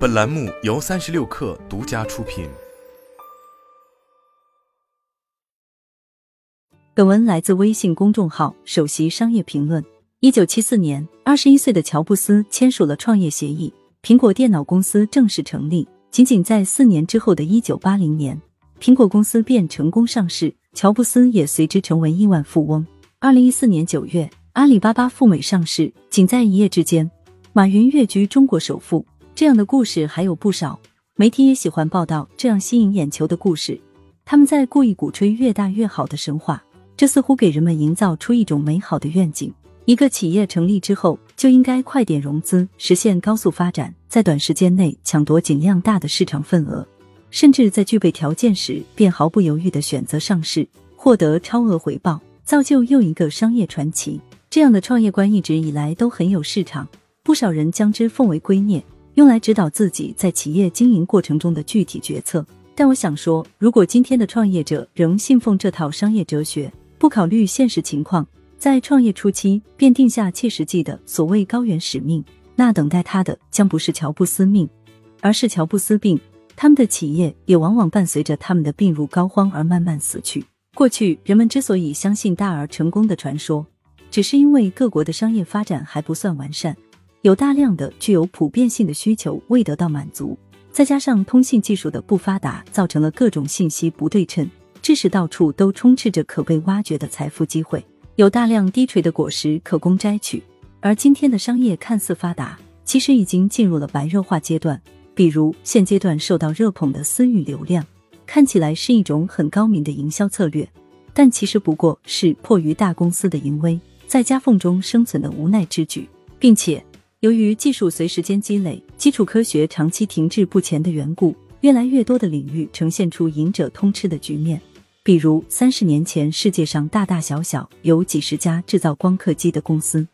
本栏目由三十六氪独家出品。本文来自微信公众号“首席商业评论”。一九七四年，二十一岁的乔布斯签署了创业协议，苹果电脑公司正式成立。仅仅在四年之后的一九八零年，苹果公司便成功上市，乔布斯也随之成为亿万富翁。二零一四年九月，阿里巴巴赴美上市，仅在一夜之间，马云跃居中国首富。这样的故事还有不少，媒体也喜欢报道这样吸引眼球的故事。他们在故意鼓吹越大越好的神话，这似乎给人们营造出一种美好的愿景。一个企业成立之后，就应该快点融资，实现高速发展，在短时间内抢夺尽量大的市场份额，甚至在具备条件时便毫不犹豫的选择上市，获得超额回报，造就又一个商业传奇。这样的创业观一直以来都很有市场，不少人将之奉为圭臬。用来指导自己在企业经营过程中的具体决策。但我想说，如果今天的创业者仍信奉这套商业哲学，不考虑现实情况，在创业初期便定下切实际的所谓高原使命，那等待他的将不是乔布斯命，而是乔布斯病。他们的企业也往往伴随着他们的病入膏肓而慢慢死去。过去人们之所以相信大而成功的传说，只是因为各国的商业发展还不算完善。有大量的具有普遍性的需求未得到满足，再加上通信技术的不发达，造成了各种信息不对称，致使到处都充斥着可被挖掘的财富机会，有大量低垂的果实可供摘取。而今天的商业看似发达，其实已经进入了白热化阶段。比如现阶段受到热捧的私域流量，看起来是一种很高明的营销策略，但其实不过是迫于大公司的淫威，在夹缝中生存的无奈之举，并且。由于技术随时间积累，基础科学长期停滞不前的缘故，越来越多的领域呈现出赢者通吃的局面。比如，三十年前，世界上大大小小有几十家制造光刻机的公司，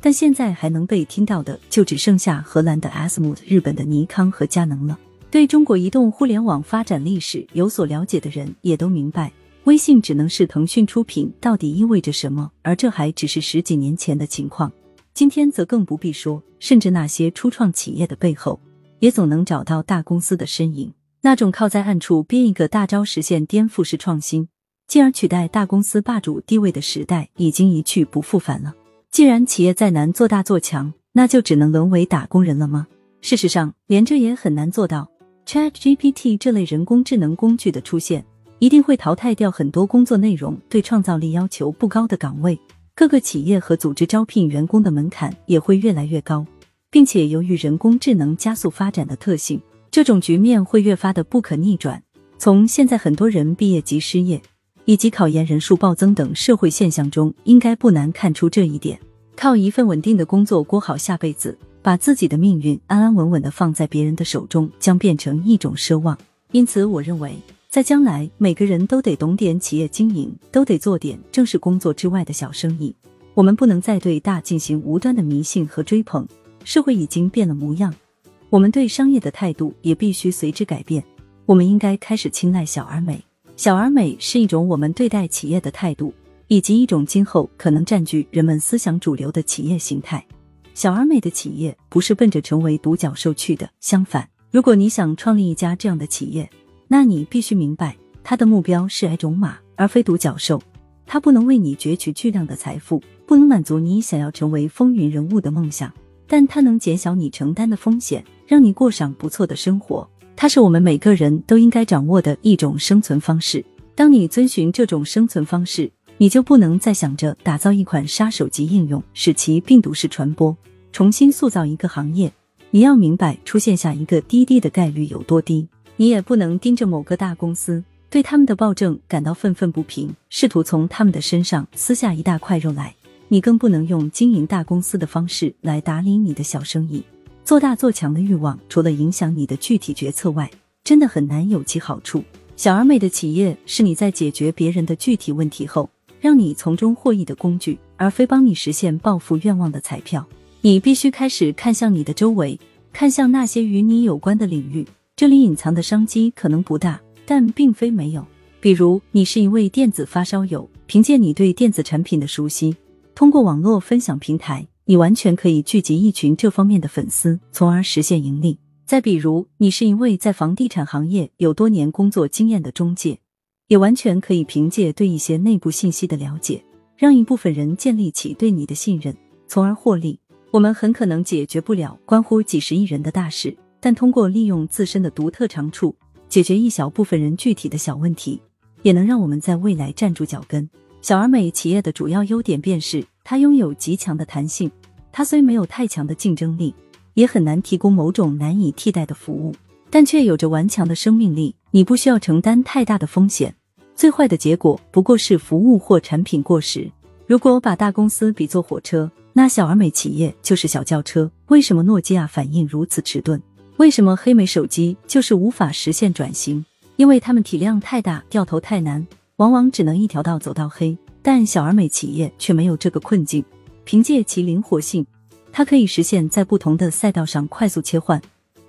但现在还能被听到的就只剩下荷兰的 ASML、日本的尼康和佳能了。对中国移动互联网发展历史有所了解的人，也都明白，微信只能是腾讯出品到底意味着什么，而这还只是十几年前的情况。今天则更不必说，甚至那些初创企业的背后，也总能找到大公司的身影。那种靠在暗处编一个大招实现颠覆式创新，进而取代大公司霸主地位的时代，已经一去不复返了。既然企业再难做大做强，那就只能沦为打工人了吗？事实上，连这也很难做到。Chat GPT 这类人工智能工具的出现，一定会淘汰掉很多工作内容对创造力要求不高的岗位。各个企业和组织招聘员工的门槛也会越来越高，并且由于人工智能加速发展的特性，这种局面会越发的不可逆转。从现在很多人毕业即失业，以及考研人数暴增等社会现象中，应该不难看出这一点。靠一份稳定的工作过好下辈子，把自己的命运安安稳稳的放在别人的手中，将变成一种奢望。因此，我认为。在将来，每个人都得懂点企业经营，都得做点正式工作之外的小生意。我们不能再对大进行无端的迷信和追捧。社会已经变了模样，我们对商业的态度也必须随之改变。我们应该开始青睐小而美。小而美是一种我们对待企业的态度，以及一种今后可能占据人们思想主流的企业形态。小而美的企业不是奔着成为独角兽去的，相反，如果你想创立一家这样的企业。那你必须明白，他的目标是爱种马，而非独角兽。他不能为你攫取巨量的财富，不能满足你想要成为风云人物的梦想，但他能减小你承担的风险，让你过上不错的生活。它是我们每个人都应该掌握的一种生存方式。当你遵循这种生存方式，你就不能再想着打造一款杀手级应用，使其病毒式传播，重新塑造一个行业。你要明白，出现下一个滴滴的概率有多低。你也不能盯着某个大公司，对他们的暴政感到愤愤不平，试图从他们的身上撕下一大块肉来。你更不能用经营大公司的方式来打理你的小生意。做大做强的欲望，除了影响你的具体决策外，真的很难有其好处。小而美的企业是你在解决别人的具体问题后，让你从中获益的工具，而非帮你实现暴富愿望的彩票。你必须开始看向你的周围，看向那些与你有关的领域。这里隐藏的商机可能不大，但并非没有。比如，你是一位电子发烧友，凭借你对电子产品的熟悉，通过网络分享平台，你完全可以聚集一群这方面的粉丝，从而实现盈利。再比如，你是一位在房地产行业有多年工作经验的中介，也完全可以凭借对一些内部信息的了解，让一部分人建立起对你的信任，从而获利。我们很可能解决不了关乎几十亿人的大事，但通过利用自身的独特长处，解决一小部分人具体的小问题，也能让我们在未来站住脚跟。小而美企业的主要优点便是它拥有极强的弹性，它虽没有太强的竞争力。也很难提供某种难以替代的服务，但却有着顽强的生命力。你不需要承担太大的风险，最坏的结果不过是服务或产品过时。如果把大公司比作火车，那小而美企业就是小轿车。为什么诺基亚反应如此迟钝？为什么黑莓手机就是无法实现转型？因为它们体量太大，掉头太难，往往只能一条道走到黑。但小而美企业却没有这个困境，凭借其灵活性。它可以实现在不同的赛道上快速切换。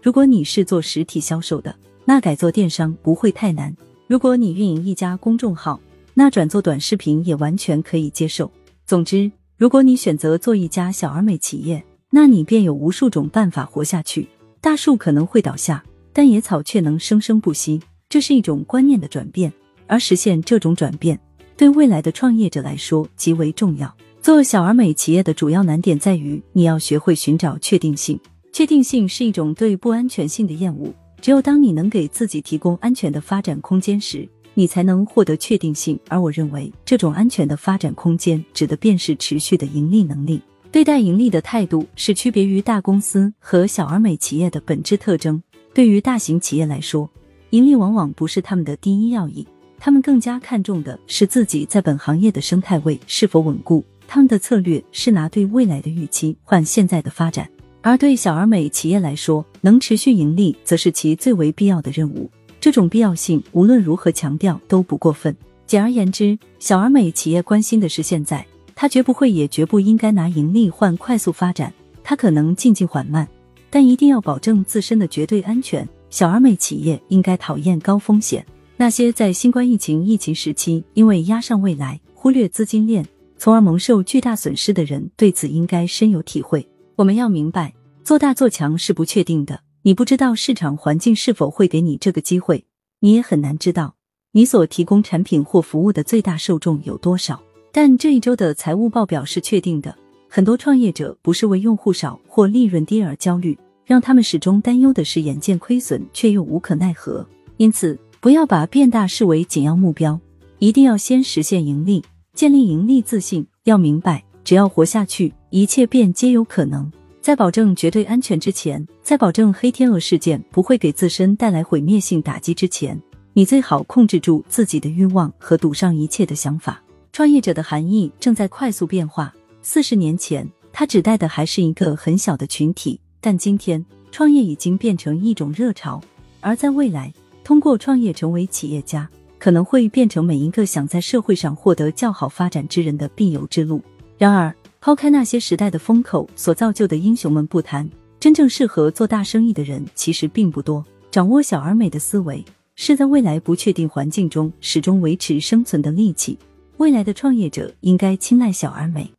如果你是做实体销售的，那改做电商不会太难；如果你运营一家公众号，那转做短视频也完全可以接受。总之，如果你选择做一家小而美企业，那你便有无数种办法活下去。大树可能会倒下，但野草却能生生不息。这是一种观念的转变，而实现这种转变，对未来的创业者来说极为重要。做小而美企业的主要难点在于，你要学会寻找确定性。确定性是一种对不安全性的厌恶。只有当你能给自己提供安全的发展空间时，你才能获得确定性。而我认为，这种安全的发展空间指的便是持续的盈利能力。对待盈利的态度是区别于大公司和小而美企业的本质特征。对于大型企业来说，盈利往往不是他们的第一要义，他们更加看重的是自己在本行业的生态位是否稳固。他们的策略是拿对未来的预期换现在的发展，而对小而美企业来说，能持续盈利则是其最为必要的任务。这种必要性无论如何强调都不过分。简而言之，小而美企业关心的是现在，它绝不会也绝不应该拿盈利换快速发展。它可能进进缓慢，但一定要保证自身的绝对安全。小而美企业应该讨厌高风险。那些在新冠疫情疫情时期因为压上未来，忽略资金链。从而蒙受巨大损失的人对此应该深有体会。我们要明白，做大做强是不确定的，你不知道市场环境是否会给你这个机会，你也很难知道你所提供产品或服务的最大受众有多少。但这一周的财务报表是确定的，很多创业者不是为用户少或利润低而焦虑，让他们始终担忧的是眼见亏损却又无可奈何。因此，不要把变大视为紧要目标，一定要先实现盈利。建立盈利自信，要明白，只要活下去，一切便皆有可能。在保证绝对安全之前，在保证黑天鹅事件不会给自身带来毁灭性打击之前，你最好控制住自己的欲望和赌上一切的想法。创业者的含义正在快速变化。四十年前，他指代的还是一个很小的群体，但今天，创业已经变成一种热潮。而在未来，通过创业成为企业家。可能会变成每一个想在社会上获得较好发展之人的必由之路。然而，抛开那些时代的风口所造就的英雄们不谈，真正适合做大生意的人其实并不多。掌握小而美的思维，是在未来不确定环境中始终维持生存的利器。未来的创业者应该青睐小而美。